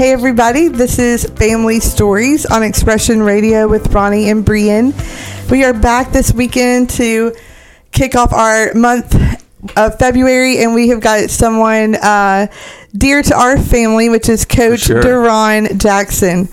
Hey, everybody, this is Family Stories on Expression Radio with Ronnie and Brian. We are back this weekend to kick off our month of February, and we have got someone uh, dear to our family, which is Coach Sure. DuRon Jackson.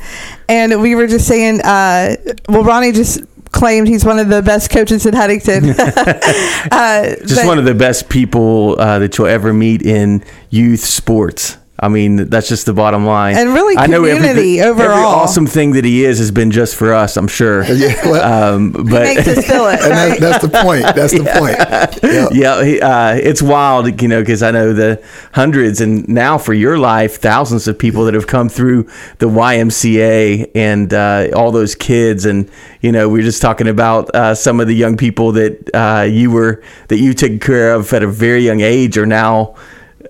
And we were just saying, uh, well, Ronnie just claimed he's one of the best coaches in Huntington. uh, Just but- one of the best people uh, that you'll ever meet in youth sports. I mean, that's just the bottom line. And really I know community everything- Every overall. awesome thing that he is has been just for us, I'm sure. Yeah, well, Um, he but makes us feel it. and right? that, that's the point. That's the point. Yeah. yeah, he, uh, it's wild, you know, because I know the hundreds and now for your life, thousands of people that have come through the YMCA and uh, all those kids, and you know, we are just talking about uh, some of the young people that uh, you were that you took care of at a very young age are now.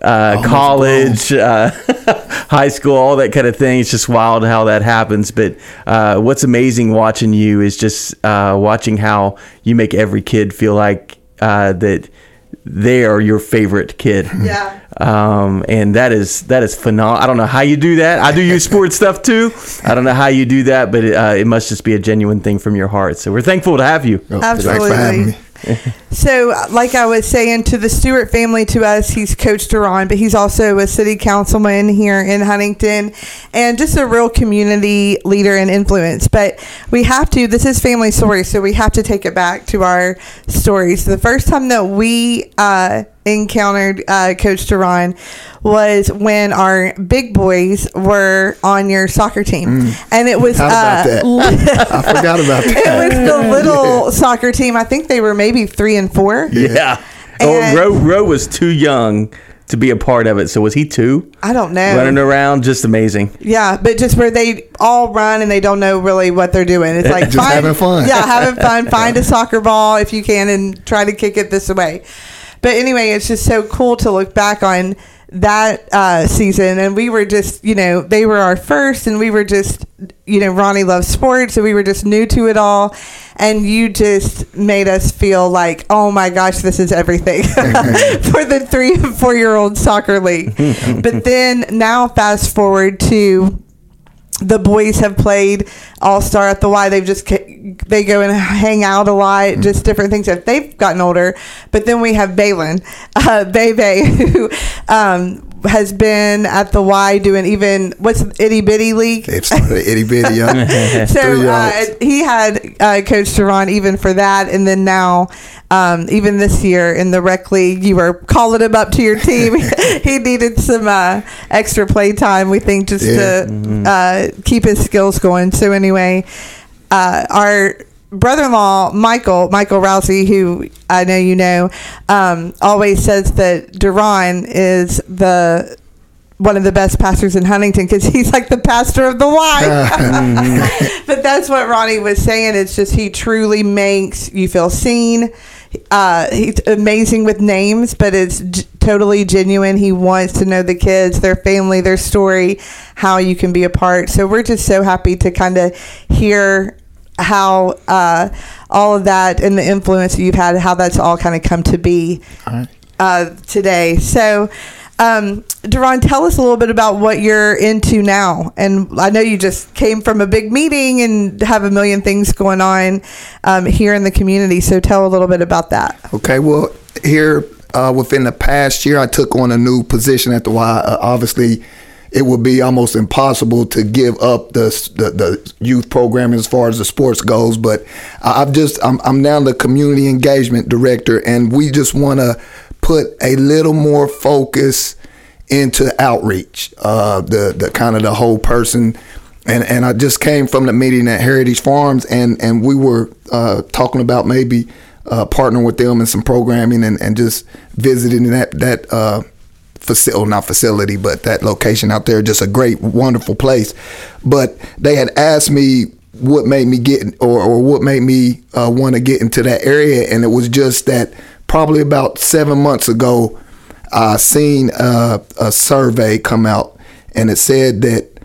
Uh, Almost college, uh, high school, all that kind of thing. It's just wild how that happens. But uh, what's amazing watching you is just uh, watching how you make every kid feel like uh, that they are your favorite kid. Yeah. Um, and that is that is phenomenal. I don't know how you do that. I do youth sports stuff too. I don't know how you do that, but it, uh, it must just be a genuine thing from your heart. So we're thankful to have you. Oh, Thanks for having Absolutely. So, like I was saying to the Stewart family, to us, he's Coach DuRon, but he's also a city councilman here in Huntington and just a real community leader and influence. But we have to, this is family story, so we have to take it back to our stories. The first time that we uh, encountered uh, Coach DuRon was when our big boys were on your soccer team. And it was. Uh? I forgot about that. It was the little soccer team. I think they were maybe three and four. Yeah. Oh, and- oh, Roe, Roe was too young to be a part of it. So was he two? I don't know. Running around, just amazing. Yeah, but just where they all run and they don't know really what they're doing. It's like Just having fun. Yeah, having fun. Find a soccer ball if you can and try to kick it this way. But anyway, it's just so cool to look back on that uh, season. And we were just, you know, they were our first, and we were just, you know, Ronnie loves sports, so we were just new to it all. And you just made us feel like, oh my gosh, this is everything for the three and four year old soccer league. but then now, fast forward to the boys have played all star at the Y. They've just they go and hang out a lot, just different things. If they've gotten older, but then we have Balin, uh, Bebe, who um, has been at the Y doing even what's itty bitty league. Itty bitty. Yeah. So uh, he had uh, Coach DuRon even for that, and then now, um, even this year in the rec league, you were calling him up to your team. he needed some uh, extra play time, we think, just Yeah. to uh, keep his skills going. So anyway, uh, our brother-in-law Michael Michael Rousey, who I know you know, um, always says that DuRon is the one of the best pastors in Huntington because he's like the pastor of the Y. but that's what Ronnie was saying. It's just he truly makes you feel seen. Uh, he's amazing with names, but it's g- totally genuine. He wants to know the kids, their family, their story, how you can be a part. So we're just so happy to kind of hear how uh, all of that and the influence that you've had, how that's all kind of come to be All right. uh, today. So, um, DuRon, tell us a little bit about what you're into now. And I know you just came from a big meeting and have a million things going on um, here in the community. So, tell a little bit about that. Okay, well, here uh, within the past year, I took on a new position at the Y. Uh, obviously, it would be almost impossible to give up the, the the youth program as far as the sports goes. But I've just I'm, I'm now the community engagement director, and we just want to put a little more focus into outreach. Uh, the the kind of the whole person and and I just came from the meeting at Heritage Farms, and and we were uh, talking about maybe uh, partnering with them in some programming and, and just visiting that that uh, facility, not facility, but that location out there. Just a great, wonderful place. But they had asked me what made me get or, or what made me uh, want to get into that area, and it was just that probably about seven months ago, I seen uh, a survey come out, and it said that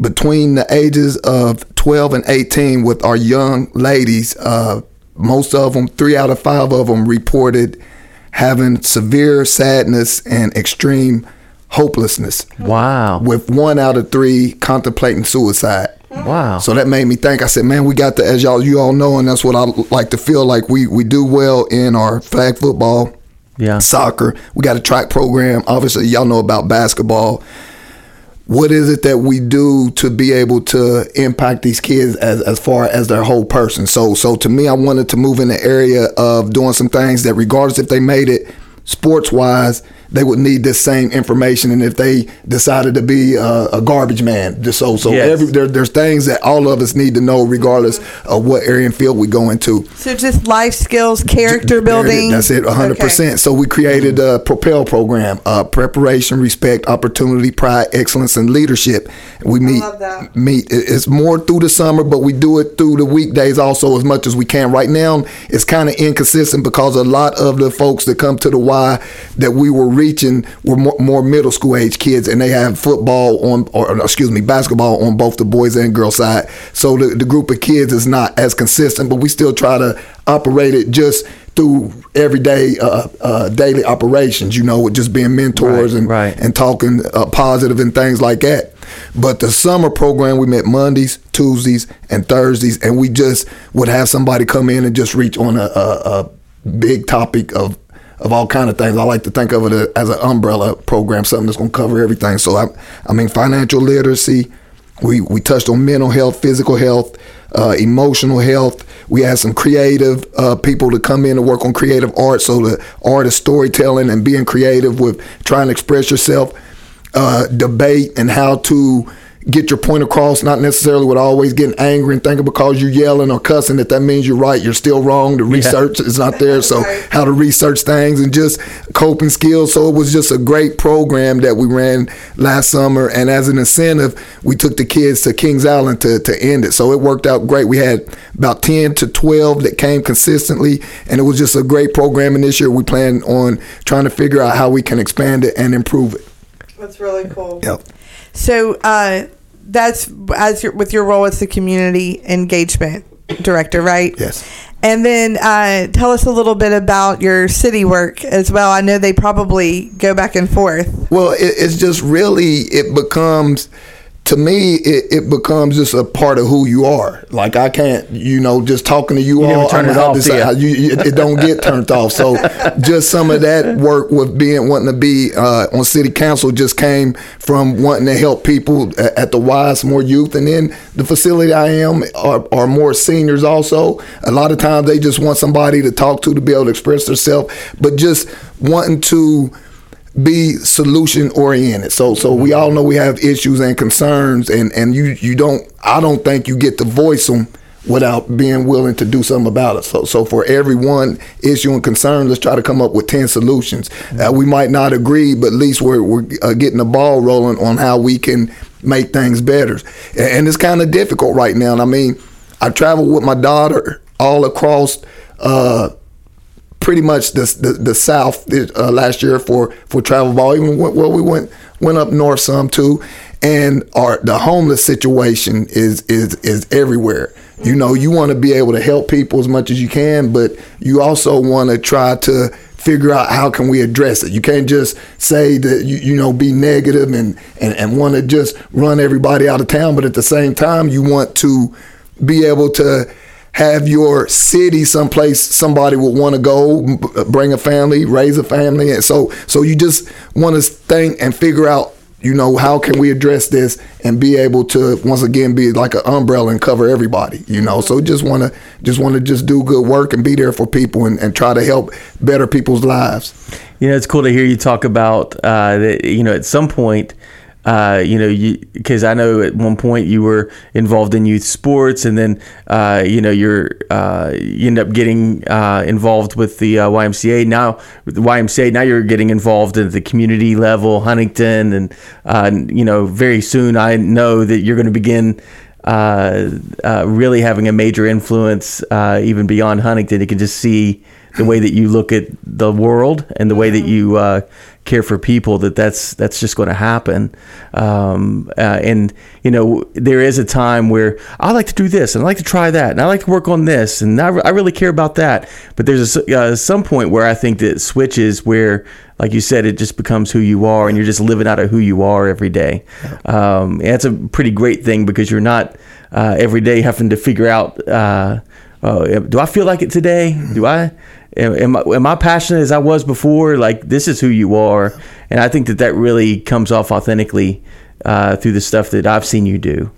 between the ages of 12 and 18 with our young ladies uh, most of them three out of five of them reported having severe sadness and extreme hopelessness. Wow. With one out of three contemplating suicide. Wow. So that made me think. I said, "Man, we got to, as y'all you all know, and that's what I like to feel like. We we do well in our flag football, yeah. soccer. We got a track program. Obviously, y'all know about basketball. What is it that we do to be able to impact these kids as, as far as their whole person? So so to me, I wanted to move in the area of doing some things that, regardless if they made it sports wise, they would need this same information. And if they decided to be a, a garbage man, just so so Yes. every there, there's things that all of us need to know, regardless of what area and field we go into. So just life skills, character building. That's it, 100%. So we created a Propel program, uh, preparation, respect, opportunity, pride, excellence, and leadership. We meet, love that. meet. It's more through the summer, but we do it through the weekdays also as much as we can. Right now, it's kind of inconsistent because a lot of the folks that come to the Y that we were reaching were more, more middle school age kids, and they have football on, or excuse me, basketball on both the boys and girls side. So the, the group of kids is not as consistent, but we still try to operate it just through everyday uh, uh, daily operations, you know, with just being mentors Right, and right. and talking uh, positive and things like that. But the summer program, we met Mondays, Tuesdays, and Thursdays, and we just would have somebody come in and just reach on a, a, a big topic of of all kind of things. I like to think of it as an umbrella program, something that's going to cover everything. So I, I mean, financial literacy. We we touched on mental health, physical health, uh, emotional health. We had some creative uh, people to come in and work on creative art. So the art of storytelling and being creative with trying to express yourself, uh, debate and how to get your point across. Not necessarily with always getting angry and thinking because you're yelling or cussing that that means you're right. You're still wrong. The research is not there. So how to research things and just coping skills. So it was just a great program that we ran last summer. And as an incentive, we took the kids to Kings Island to, to end it. So it worked out great. We had about 10 to 12 that came consistently. And it was just a great program. And this year we plan on trying to figure out how we can expand it and improve it. That's really cool. Yep. So uh, that's as your, with your role as the community engagement director, right? Yes. And then uh, tell us a little bit about your city work as well. I know they probably go back and forth. Well, it, it's just really it becomes to me it, it becomes just a part of who you are. Like I can't, you know, just talking to you, You all. turn it off, decide you. You, it, it don't get turned off. So just some of that work with being wanting to be uh, on city council just came from wanting to help people at, at the Wise more youth, and then the facility I am are, are more seniors also. A lot of times they just want somebody to talk to to be able to express themselves, but just wanting to be solution oriented. So so we all know we have issues and concerns and and you you don't I don't think you get to voice them without being willing to do something about it. So so for every one issue and concern, let's try to come up with 10 solutions. Uh, we might not agree, but at least we're we're uh, getting the ball rolling on how we can make things better. And, and it's kind of difficult right now. And I mean, I traveled with my daughter all across uh pretty much the the, the South uh, last year for for travel. Even went, well, we went went up north some too, and our the homeless situation is is is everywhere. You know, you want to be able to help people as much as you can, but you also want to try to figure out how can we address it. You can't just say that you you know be negative and and, and want to just run everybody out of town, but at the same time you want to be able to have your city someplace somebody would want to go bring a family raise a family and so so you just want to think and figure out you know how can we address this and be able to once again be like an umbrella and cover everybody you know so just want to just want to just do good work and be there for people and, and try to help better people's lives You know, it's cool to hear you talk about uh, that. You know, at some point, uh, you know, you because I know at one point you were involved in youth sports, and then uh, you know you're uh, you end up getting uh, involved with the uh, YMCA. Now, the YMCA, now you're getting involved at the community level, Huntington, and uh, you know, very soon I know that you're going to begin uh, uh, really having a major influence uh, even beyond Huntington. You can just see the way that you look at the world and the way that you uh, care for people. That that's that's just going to happen. Um, uh, and you know, there is a time where I like to do this and I like to try that and I like to work on this and I, re- I really care about that. But there's a uh, some point where I think that it switches where like you said, it just becomes who you are, and you're just living out of who you are every day. Um, and that's a pretty great thing because you're not uh, every day having to figure out. Uh, oh, do I feel like it today? Do I? Am, am I passionate as I was before? Like this is who you are, and I think that that really comes off authentically uh, through the stuff that I've seen you do.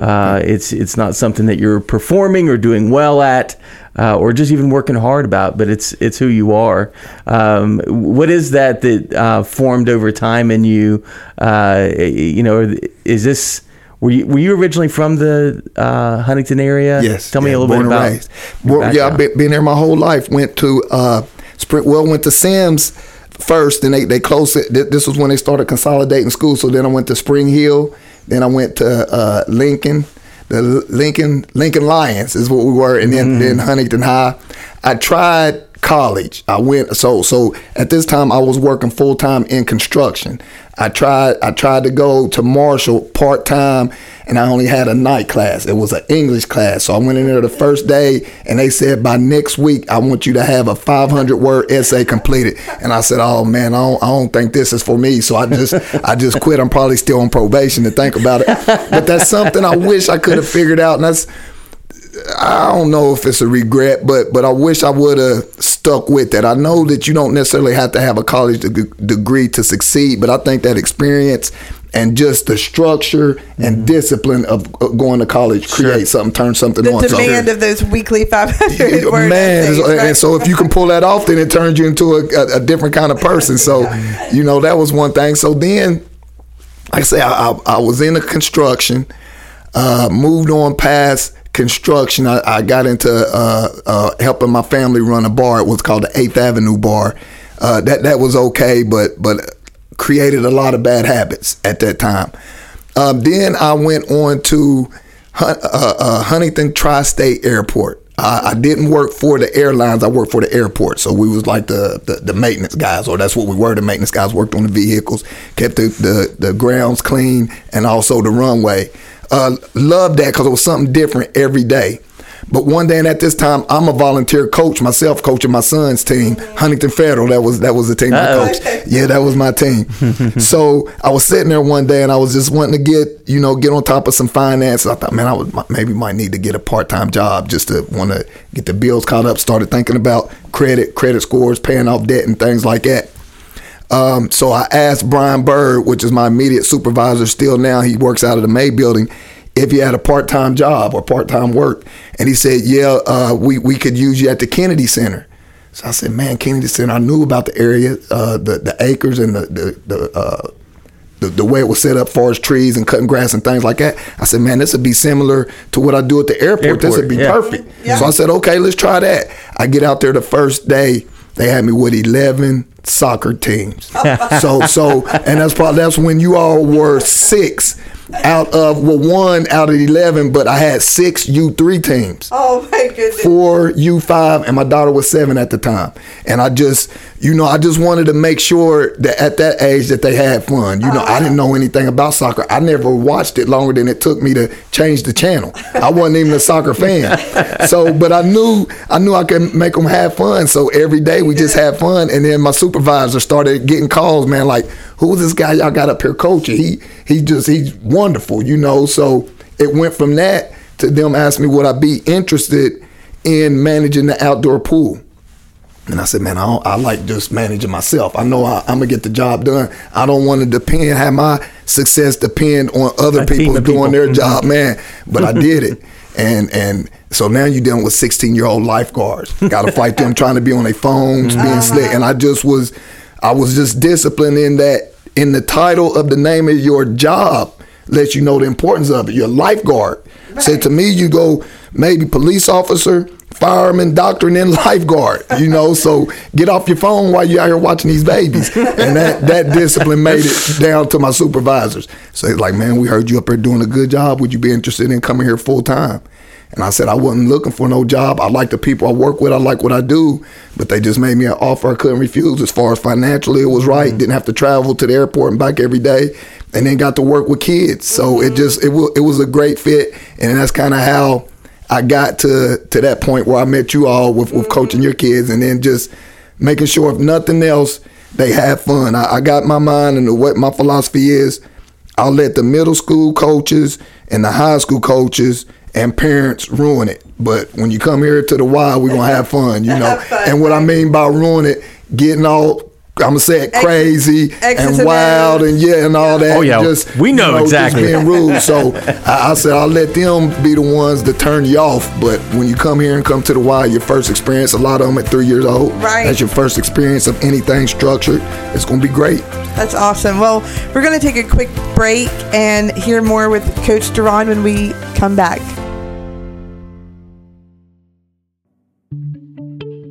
Uh, it's it's not something that you're performing or doing well at, uh, or just even working hard about, but it's it's who you are. Um, what is that that uh, formed over time in you? Uh, you know, is this were you were you originally from the uh, Huntington area? Yes. Tell me yeah, a little bit about. raised. Well, yeah, I've been, been there my whole life. Went to uh, Sprint. Well, went to Sims first, and they they closed it. This was when they started consolidating schools. So then I went to Spring Hill. Then I went to uh, Lincoln. The Lincoln Lincoln Lions is what we were, and then then Huntington High. I tried college. I went so so at this time I was working full time in construction. I tried I tried to go to Marshall part time and I only had a night class. It was an English class. So I went in there the first day and they said by next week I want you to have a 500 word essay completed. And I said, "Oh man, I don't, I don't think this is for me." So I just I just quit. I'm probably still on probation to think about it. But that's something I wish I could have figured out and that's I don't know if it's a regret, but but I wish I would have stuck with that. I know that you don't necessarily have to have a college deg- degree to succeed, but I think that experience and just the structure and discipline of of going to college create something, turn something The on. The demand of those weekly 500 Yeah, word man, essays, and right? so if you can pull that off, then it turns you into a, a, a different kind of person. So, you know, that was one thing. So then, like I say, I, I, I was in the construction, uh, moved on past construction. I, I got into uh, uh, helping my family run a bar. It was called the Eighth Avenue Bar. Uh, that that was okay, but but created a lot of bad habits at that time. Um, then I went on to uh, uh, Huntington Tri-State Airport. I, I didn't work for the airlines. I worked for the airport. So we was like the, the, the maintenance guys, or that's what we were. The maintenance guys worked on the vehicles, kept the, the, the grounds clean, and also the runway. Uh, loved that because it was something different every day. But one day, and at this time, I'm a volunteer coach myself, coaching my son's team, Huntington Federal. That was that was the team Uh-oh. coached. Yeah, that was my team. so I was sitting there one day, and I was just wanting to get you know get on top of some finances. I thought, man, I would maybe might need to get a part time job just to want to get the bills caught up. Started thinking about credit, credit scores, paying off debt, and things like that. Um, so I asked Brian Bird, which is my immediate supervisor still now, he works out of the May building, if he had a part time job or part time work. And he said, Yeah, uh, we, we could use you at the Kennedy Center. So I said, Man, Kennedy Center, I knew about the area, uh, the, the acres and the, the, the uh, the, the way it was set up for as trees and cutting grass and things like that. I said, man, this would be similar to what I do at the airport. this would be yeah. perfect. Yeah. So I said, okay, let's try that. I get out there the first day. They had me with eleven soccer teams. so so and that's probably that's when you all were six out of well one out of eleven, but I had six U three teams oh my goodness. four, U five and my daughter was seven at the time. And I just, you know, I just wanted to make sure that at that age that they had fun. You know, I didn't know anything about soccer. I never watched it longer than it took me to change the channel. I wasn't even a soccer fan. So, but I knew, I knew I could make them have fun. So every day we just had fun. And then my supervisor started getting calls, man, like, who's this guy y'all got up here coaching? He, he just, he's wonderful, you know. So it went from that to them asking me would I be interested in managing the outdoor pool. And I said, man, I, don't, I like just managing myself. I know I, I'm gonna get the job done. I don't want to depend, have my success depend on other people doing people. their Mhm. job, man. But I did it, and and so now you're dealing with 16 year old lifeguards. Got to fight them trying to be on their phones, being uh-huh. slick. And I just was, I was just disciplined in that. In the title of the name of your job, lets you know the importance of it. You're a lifeguard. Said to me, you go maybe police officer, fireman, doctor, and then lifeguard. You know, so get off your phone while you're out here watching these babies. And that that discipline made it down to my supervisors. So it's like, man, we heard you up there doing a good job. Would you be interested in coming here full time? And I said I wasn't looking for no job. I like the people I work with. I like what I do, but they just made me an offer I couldn't refuse. As far as financially, it was right. Didn't have to travel to the airport and back every day, and then got to work with kids. So it just it was it was a great fit, and that's kind of how I got to to that point where I met you all with, with coaching mm-hmm. your kids, and then just making sure if nothing else they have fun. I, I got my mind and what my philosophy is. I'll let the middle school coaches and the high school coaches and parents ruin it. But when you come here to the Y, we're gonna have fun, you know. and what I mean by ruin it, getting all I'm gonna say it crazy X's and wild and yeah and all that. Oh, yeah. just, We know just exactly. being rude. So I, I said I'll let them be the ones to turn you off. But when you come here and come to the Y, your first experience, a lot of them at three years old, Right. That's your first experience of anything structured. It's gonna be great. That's awesome. Well, we're going to take a quick break and hear more with Coach DuRon when we come back.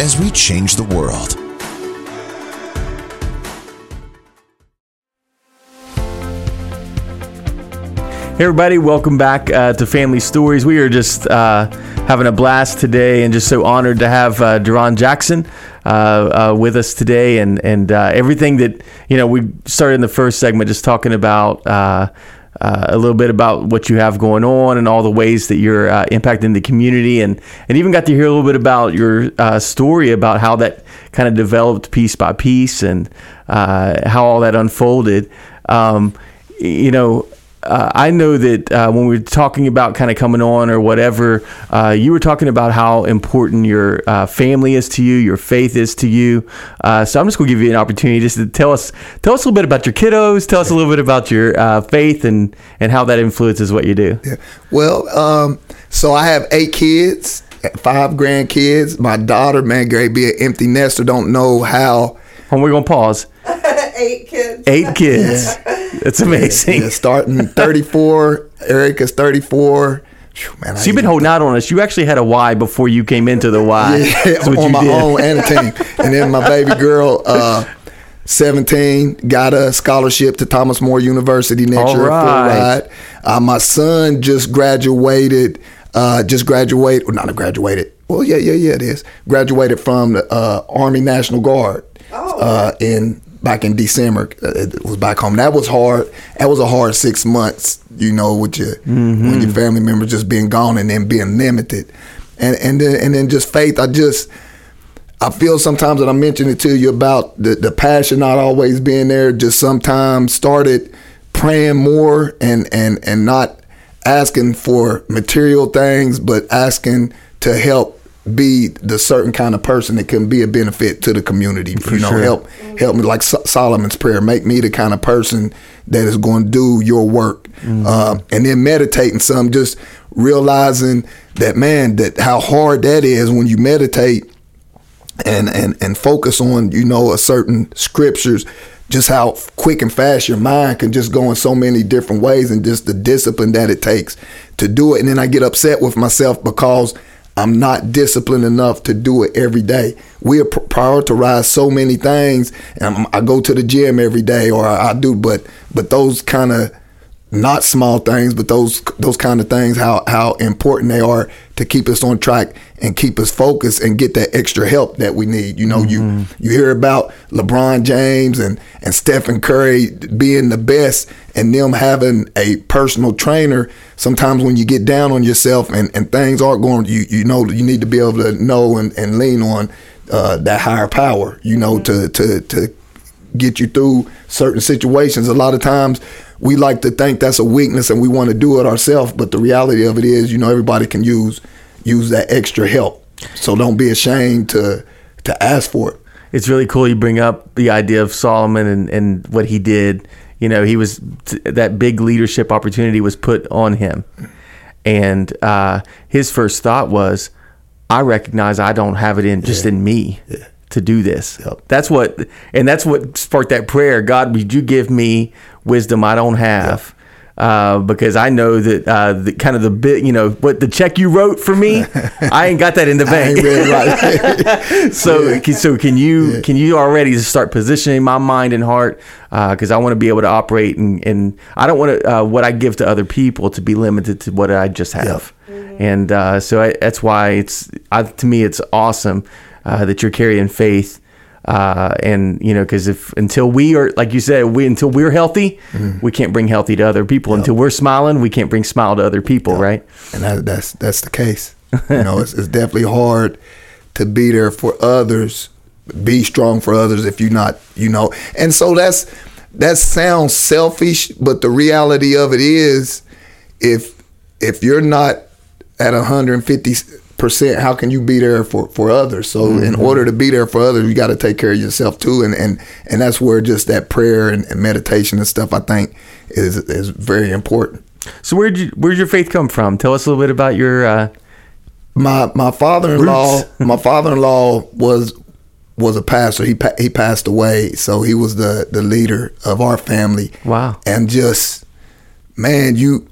as we change the world. Hey, everybody, welcome back uh, to Family Stories. We are just uh, having a blast today and just so honored to have uh, DuRon Jackson uh, uh, with us today and, and uh, everything that, you know, we started in the first segment just talking about. Uh, a little bit about what you have going on and all the ways that you're uh, impacting the community, and and even got to hear a little bit about your uh, story about how that kind of developed piece by piece and uh, how all that unfolded. Um, you know, uh, I know that uh, when we were talking about kind of coming on or whatever, uh, you were talking about how important your uh, family is to you, your faith is to you. Uh, so I'm just going to give you an opportunity just to tell us tell us a little bit about your kiddos, tell us a little bit about your uh, faith and and how that influences what you do. Yeah. Well, um, so I have eight kids, five grandkids. My daughter, man, Gary, be an empty nester. Don't know how. And we're going to pause. Eight kids. Eight kids. That's amazing. Yeah, starting 34. Erica's 34. Phew, Man, So you've been holding out on us. You actually had a Y before you came into the Y. yeah, on my did. own and a team. And then my baby girl, uh, 17, got a scholarship to Thomas More University next All year. right. Full ride. Uh, my son just graduated. Uh, just graduated, well, not graduated. Well, yeah, yeah, yeah, it is. Graduated from the uh, Army National Guard uh, in back in December. Uh, It was back home. That was hard. That was a hard six months. You know, with your when your family members just being gone and then being limited, and and then and then just faith. I just I feel sometimes that I mentioned it to you about the, the passion not always being there. Just sometimes started praying more and and and not asking for material things, but asking to help be the certain kind of person that can be a benefit to the community. you know, sure. help help me like So- Solomon's prayer. Make me the kind of person that is going to do your work, uh, and then meditating some, just realizing that man, that how hard that is when you meditate and and and focus on you know a certain scriptures just how quick and fast your mind can just go in so many different ways and just the discipline that it takes to do it and then i get upset with myself because i'm not disciplined enough to do it every day. We pr- prioritize so many things. And I'm, i go to the gym every day or I do but but those kind of not small things, but those those kind of things, how how important they are to keep us on track and keep us focused and get that extra help that we need. You know, you you hear about LeBron James and and Stephen Curry being the best and them having a personal trainer. Sometimes when you get down on yourself and, and things aren't going, you you know you need to be able to know and, and lean on uh, that higher power. You know, to to to get you through certain situations. A lot of times we like to think that's a weakness and we want to do it ourselves, but the reality of it is, you know, everybody can use use that extra help. So don't be ashamed to to ask for it. it's really cool you bring up the idea of Solomon and, and what he did. You know, he was that big leadership opportunity was put on him, and uh, his first thought was, "I recognize I don't have it in just in me to do this." Yep. That's what, and that's what sparked that prayer. God, would you give me wisdom I don't have? Uh, because I know that uh, the kind of the bit, you know, what the check you wrote for me, I ain't got that in the bank. right. so, can- so can you can you already start positioning my mind and heart? Because I want to be able to operate, and, and I don't want to uh, what I give to other people to be limited to what I just have. And uh, so I, that's why it's I, to me it's awesome uh, that you're carrying faith. Uh, and you know, because if until we are, like you said, we until we're healthy, we can't bring healthy to other people. Until we're smiling, we can't bring smile to other people, right? and that, that's that's the case. You know, it's, it's definitely hard to be there for others, be strong for others if you're not, you know. And so that's that sounds selfish, but the reality of it is, if if you're not at 150 percent, how can you be there for for others? So in order to be there for others, you got to take care of yourself too, and and and that's where just that prayer and, and meditation and stuff I think is is very important. So where'd you where'd your faith come from? Tell us a little bit about your. Uh, my my father-in-law my father-in-law was was a pastor he pa- he passed away so he was the the leader of our family Wow. and just man you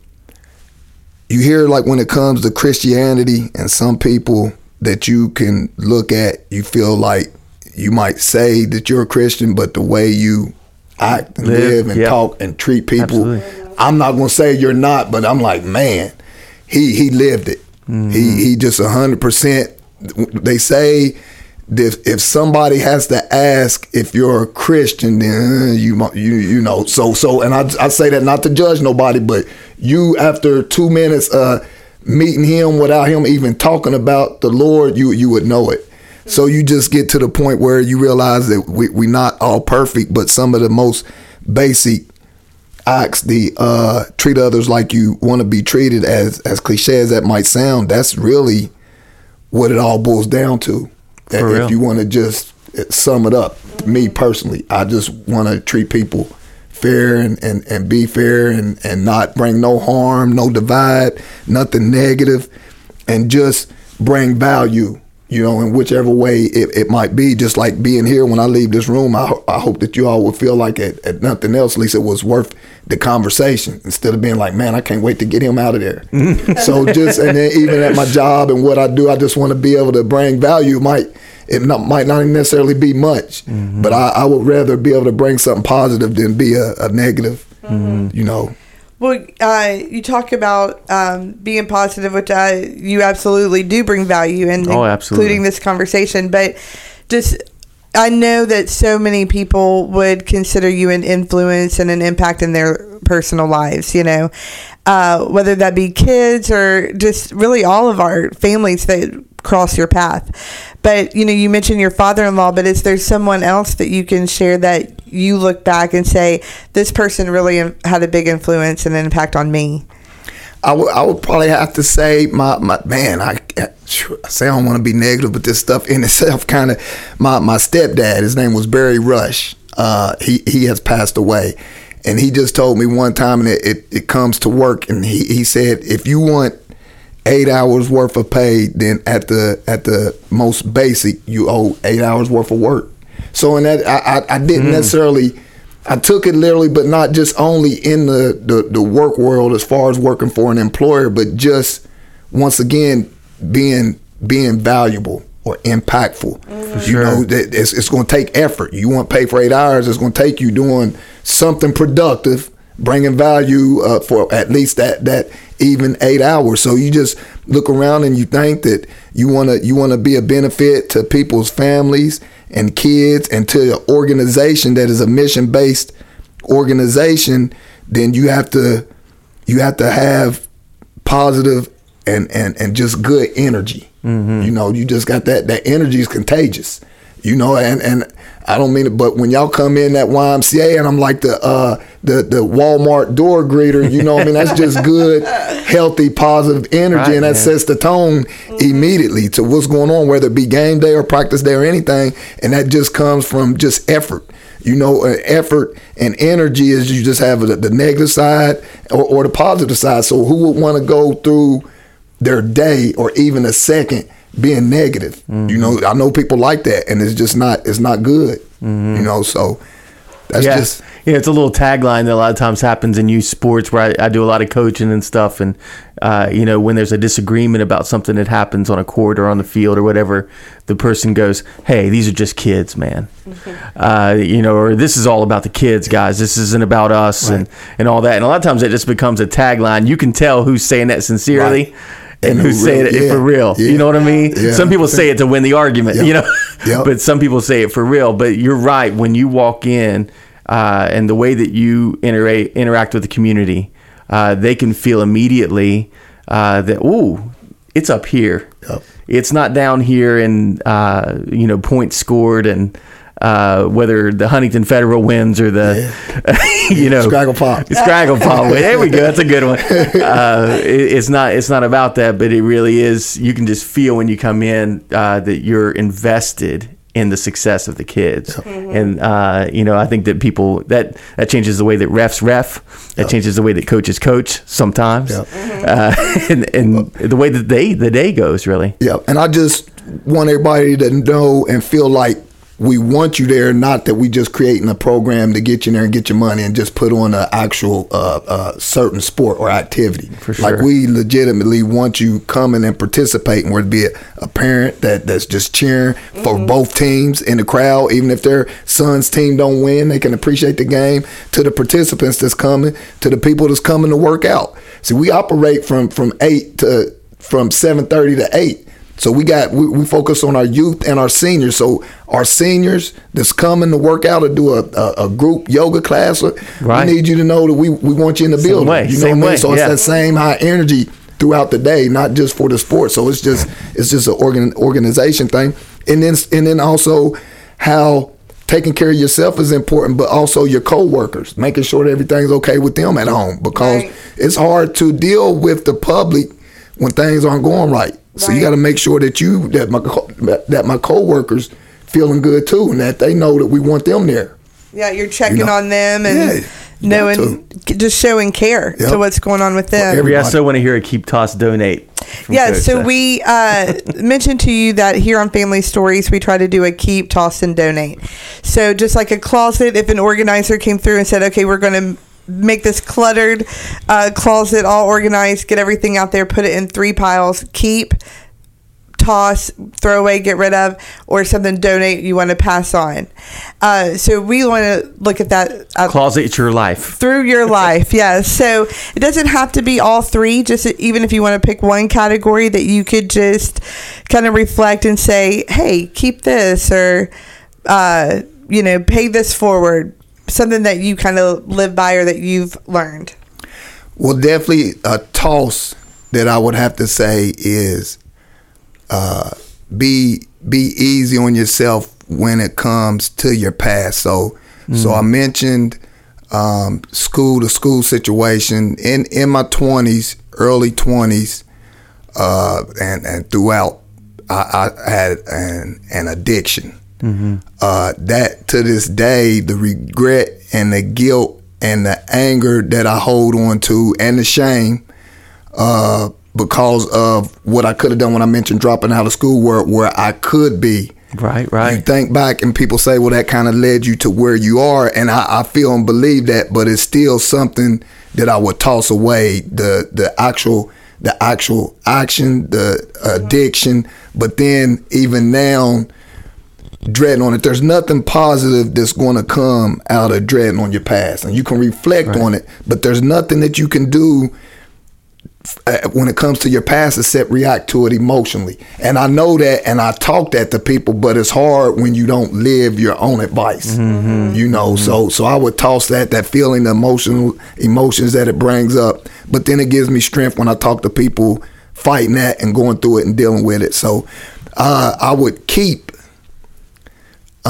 you hear like when it comes to Christianity and some people that you can look at you feel like you might say that you're a Christian but the way you act and Live, live, and yeah. talk and treat people Absolutely. I'm not gonna say you're not but I'm like man he he lived it Mm-hmm. he he just a hundred percent they say if if somebody has to ask if you're a Christian, then uh, you you you know. So so, and I I say that not to judge nobody, but you after two minutes uh meeting him without him even talking about the Lord, you you would know it. So you just get to the point where you realize that we we not all perfect, but some of the most basic acts, the uh treat others like you want to be treated, as as cliche as that might sound, that's really what it all boils down to. That if you want to just sum it up, me personally, I just want to treat people fair and, and, and be fair and, and not bring no harm, no divide, nothing negative, and just bring value, you know, in whichever way it, it might be. Just like being here when I leave this room, I, I hope that you all will feel like at, at nothing else, at least it was worth the conversation instead of being like, man, I can't wait to get him out of there. so just, and then even at my job and what I do, I just want to be able to bring value. Might, it not, might not necessarily be much, mm-hmm. but I, I would rather be able to bring something positive than be a, a negative, mm-hmm. you know. Well, uh, you talk about um, being positive, which uh, you absolutely do bring value in, Oh, including this conversation. But just, I know that so many people would consider you an influence and an impact in their personal lives. You know, uh, whether that be kids or just really all of our families that cross your path. But you know, you mentioned your father-in-law, but is there someone else that you can share that you look back and say this person really had a big influence and impact on me? I would I would probably have to say my, my man I, I say I don't want to be negative but this stuff in itself kind of my my stepdad his name was Barry Rush uh, he he has passed away and he just told me one time and it, it, it comes to work and he, he said if you want eight hours worth of pay then at the at the most basic you owe eight hours worth of work so in that I I, I didn't hmm. necessarily I took it literally, but not just only in the, the, the work world as far as working for an employer, but just once again being being valuable or impactful. You know, that it's, it's going to take effort. You want to pay for eight hours, it's going to take you doing something productive, bringing value uh, for at least that that even eight hours. So you just look around and you think that you want to you want to be a benefit to people's families and kids and to an organization that is a mission based organization, then you have to you have to have positive and and and just good energy. You know, you just got that that energy is contagious. You know, and and I don't mean it, but when y'all come in that YMCA and I'm like the uh the the Walmart door greeter, you know, what I mean that's just good, healthy, positive energy, Right, and that man. sets the tone immediately to what's going on, whether it be game day or practice day or anything, and that just comes from just effort. You know, uh, effort and energy is you just have the, the negative side or, or the positive side. So who would want to go through their day or even a second being negative? You know, I know people like that, and it's just not it's not good. You know, so That's yeah. just yeah, it's a little tagline that a lot of times happens in youth sports where I, I do a lot of coaching and stuff. And, uh, you know, when there's a disagreement about something that happens on a court or on the field or whatever, the person goes, Hey, these are just kids, man. Uh, you know, or this is all about the kids, guys. This isn't about us and, and all that. And a lot of times it just becomes a tagline. You can tell who's saying that sincerely. Right. And, And who really- it yeah, for real? yeah. You know what I mean? Yeah. Some people say it to win the argument, Yep. you know, Yep. but some people say it for real. But you're right. When you walk in uh, and the way that you interact interact with the community, uh, they can feel immediately uh, that ooh, it's up here. Yep. It's not down here and uh, you know points scored and. Uh, whether the Huntington Federal wins or the, you know, Scraggle Pop. Scraggle Pop. There we go. That's a good one. Uh, it, it's not. It's not about that, but it really is. You can just feel when you come in uh, that you're invested in the success of the kids, and uh, you know, I think that people that that changes the way that refs ref. That changes the way that coaches coach sometimes, Yep. uh, and, and the way that they the day goes. Really, Yeah, and I just want everybody to know and feel like we want you there, not that we just creating a program to get you there and get your money and just put on an actual uh, uh, certain sport or activity. For sure. Like we legitimately want you coming and participating, whether it be a, a parent that, that's just cheering for both teams in the crowd, even if their son's team don't win, they can appreciate the game. To the participants that's coming, to the people that's coming to work out. See, we operate from from eight to from seven thirty to eight. So we got we, we focus on our youth and our seniors. So our seniors that's coming to work out or do a, a, a group yoga class, Right. we need you to know that we, we want you in the building. way, You know same what I way, mean? So yeah. it's that same high energy throughout the day, not just for the sport. So it's just it's just an organ, organization thing, and then and then also how taking care of yourself is important, but also your coworkers, making sure that everything's okay with them at home because Right. it's hard to deal with the public when things aren't going right. So you got to make sure that you that my co- that my coworkers feeling good too, and that they know that we want them there. Yeah, you're checking You know, on them and yeah, knowing, just showing care Yep. to what's going on with them. every- we also want to hear a keep toss donate. Yeah, Coach. so we uh, mentioned to you that here on Family Stories, we try to do a keep, toss, and donate. So just like a closet, if an organizer came through and said, okay, we're going to make this cluttered uh, closet all organized, get everything out there, put it in three piles, keep, toss, throw away, get rid of, or something donate you want to pass on. Uh, so we want to look at that uh, closet it's your life. through your life yeah so it doesn't have to be all three just even if you want to pick one category that you could just kind of reflect and say hey keep this or uh, you know pay this forward something that you kind of live by or that you've learned Well, definitely a toss that I would have to say is uh, be be easy on yourself when it comes to your past. So, so I mentioned um, school to school situation in in my twenties, early twenties, uh, and and throughout, I, I had an an addiction. Uh, that to this day, the regret and the guilt and the anger that I hold on to and the shame uh, because of what I could have done when I mentioned dropping out of school, where where I could be. Right, right. You think back and people say, well, that kind of led you to where you are. And I, I feel and believe that, but it's still something that I would toss away the, the actual, the actual action, the addiction. But then even now, dreading on it, there's nothing positive that's going to come out of dreading on your past. And you can reflect on it, but there's nothing that you can do uh, when it comes to your past except react to it emotionally. And I know that and I talk that to people, but it's hard when you don't live your own advice. You know, so so I would toss that that feeling, the emotional emotions that it brings up. But then it gives me strength when I talk to people fighting that and going through it and dealing with it. So uh, I would keep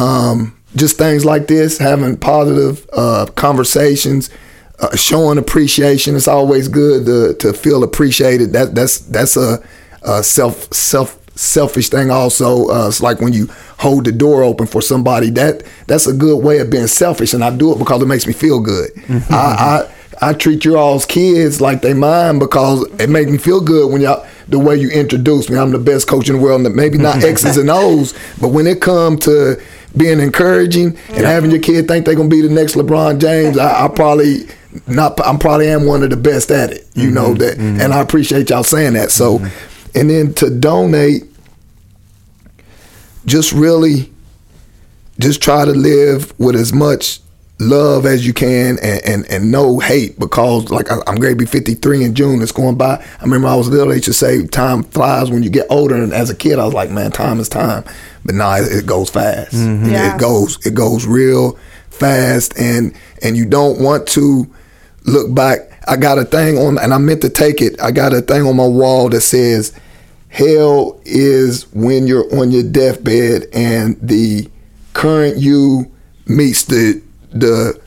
um, just things like this, having positive uh, conversations, uh, showing appreciation. It's always good to, to feel appreciated. That that's that's a, a self self selfish thing. Also, uh, it's like when you hold the door open for somebody. That that's a good way of being selfish, and I do it because it makes me feel good. I, I I treat you all's kids like they mine because it makes me feel good when y'all the way you introduce me. I'm the best coach in the world. Maybe not X's and O's, but when it comes to being encouraging and having your kid think they're gonna be the next LeBron James, I, I probably not. I'm probably am one of the best at it. You mm-hmm. know that, mm-hmm. and I appreciate y'all saying that. So, mm-hmm. and then to donate, just really, just try to live with as much love as you can and, and, and no hate because like I, I'm going to be 53 in June. It's going by. I remember I was little. They used to say time flies when you get older. And as a kid, I was like, man, time is time. But nah, it, it goes fast. Mm-hmm. It- Yeah. It goes it goes real fast, and and you don't want to look back. I got a thing on, and I meant to take it. I got a thing on my wall that says, "Hell is when you're on your deathbed and the current you meets the the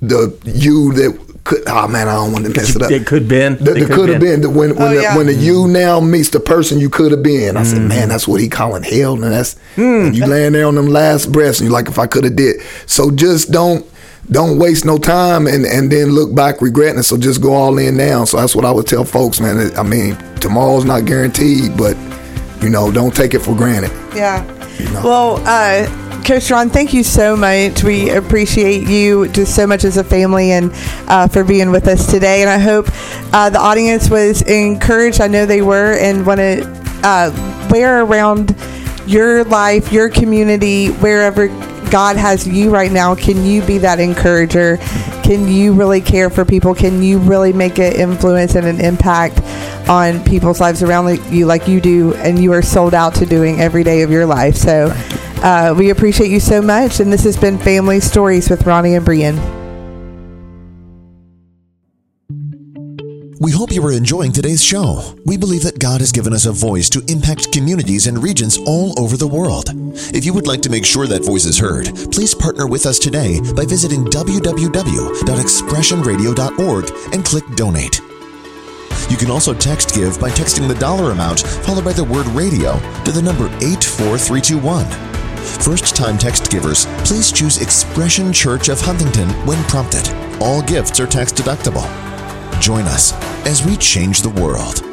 the you that could. Oh man, I don't want to mess it up. It could been. That, It could have been the, when when, Oh, the, yeah. when the you now meets the person you could have been. I said, mm. man, that's what he calling hell, and that's and you laying there on them last breaths, and you like, if I could have did. So just don't don't waste no time and and then look back regretting it. So just go all in now. So that's what I would tell folks, man. I mean, tomorrow's not guaranteed, but you know, don't take it for granted. Yeah. Well, uh, Coach Ron, thank you so much. We appreciate you just so much as a family and uh, for being with us today. And I hope uh, the audience was encouraged. I know they were and want to uh, wear around your life, your community, wherever God has you right now. Can you be that encourager? Can you really care for people? Can you really make an influence and an impact on people's lives around you like you do and you are sold out to doing every day of your life? So uh, we appreciate you so much. And this has been Family Stories with Ronnie and Brian. We hope you are enjoying today's show. We believe that God has given us a voice to impact communities and regions all over the world. If you would like to make sure that voice is heard, please partner with us today by visiting www.expressionradio.org and click donate. You can also text give by texting the dollar amount followed by the word radio to the number 84321. First time text givers, please choose Expression Church of Huntington when prompted. All gifts are tax deductible. Join us as we change the world.